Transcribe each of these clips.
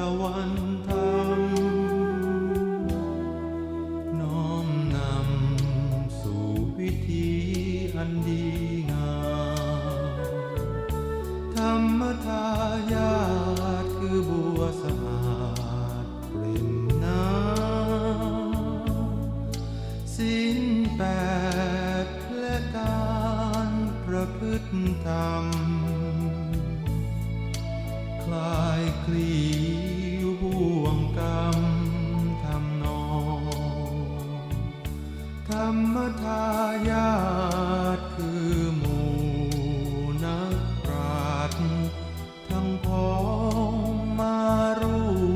ตะวันธรรมน้อมนำสู่วิธีอันดีงามธรรมทายาทคือบัวสะอาดเปล่มน้ำสิ้นแปดและการประพฤติธรรม ธรรมทายาทคือหมู่นักปราชญ์ทั้งพ้องมาร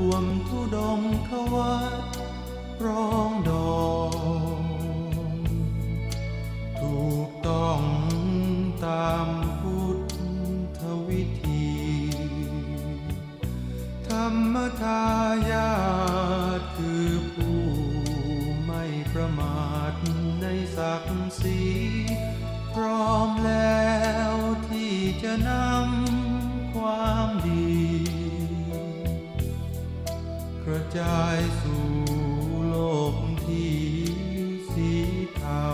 วมทุดงขวัดร้องดองถูกต้องตามพุทธวิธี ธรรมทายาักศรีพร้อมแล้วที่จะนำความดี กระจายสู่โลกที่สีเทา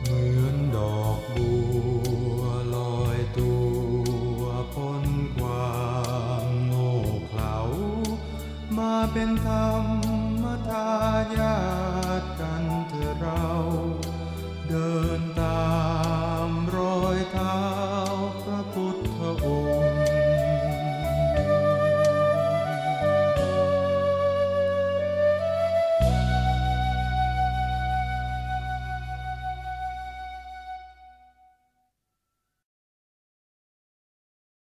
เหมือนดอกบัวลอยตัวพ้นความโง่เขลามาเป็นธรรม ทายาทกันเถอะรา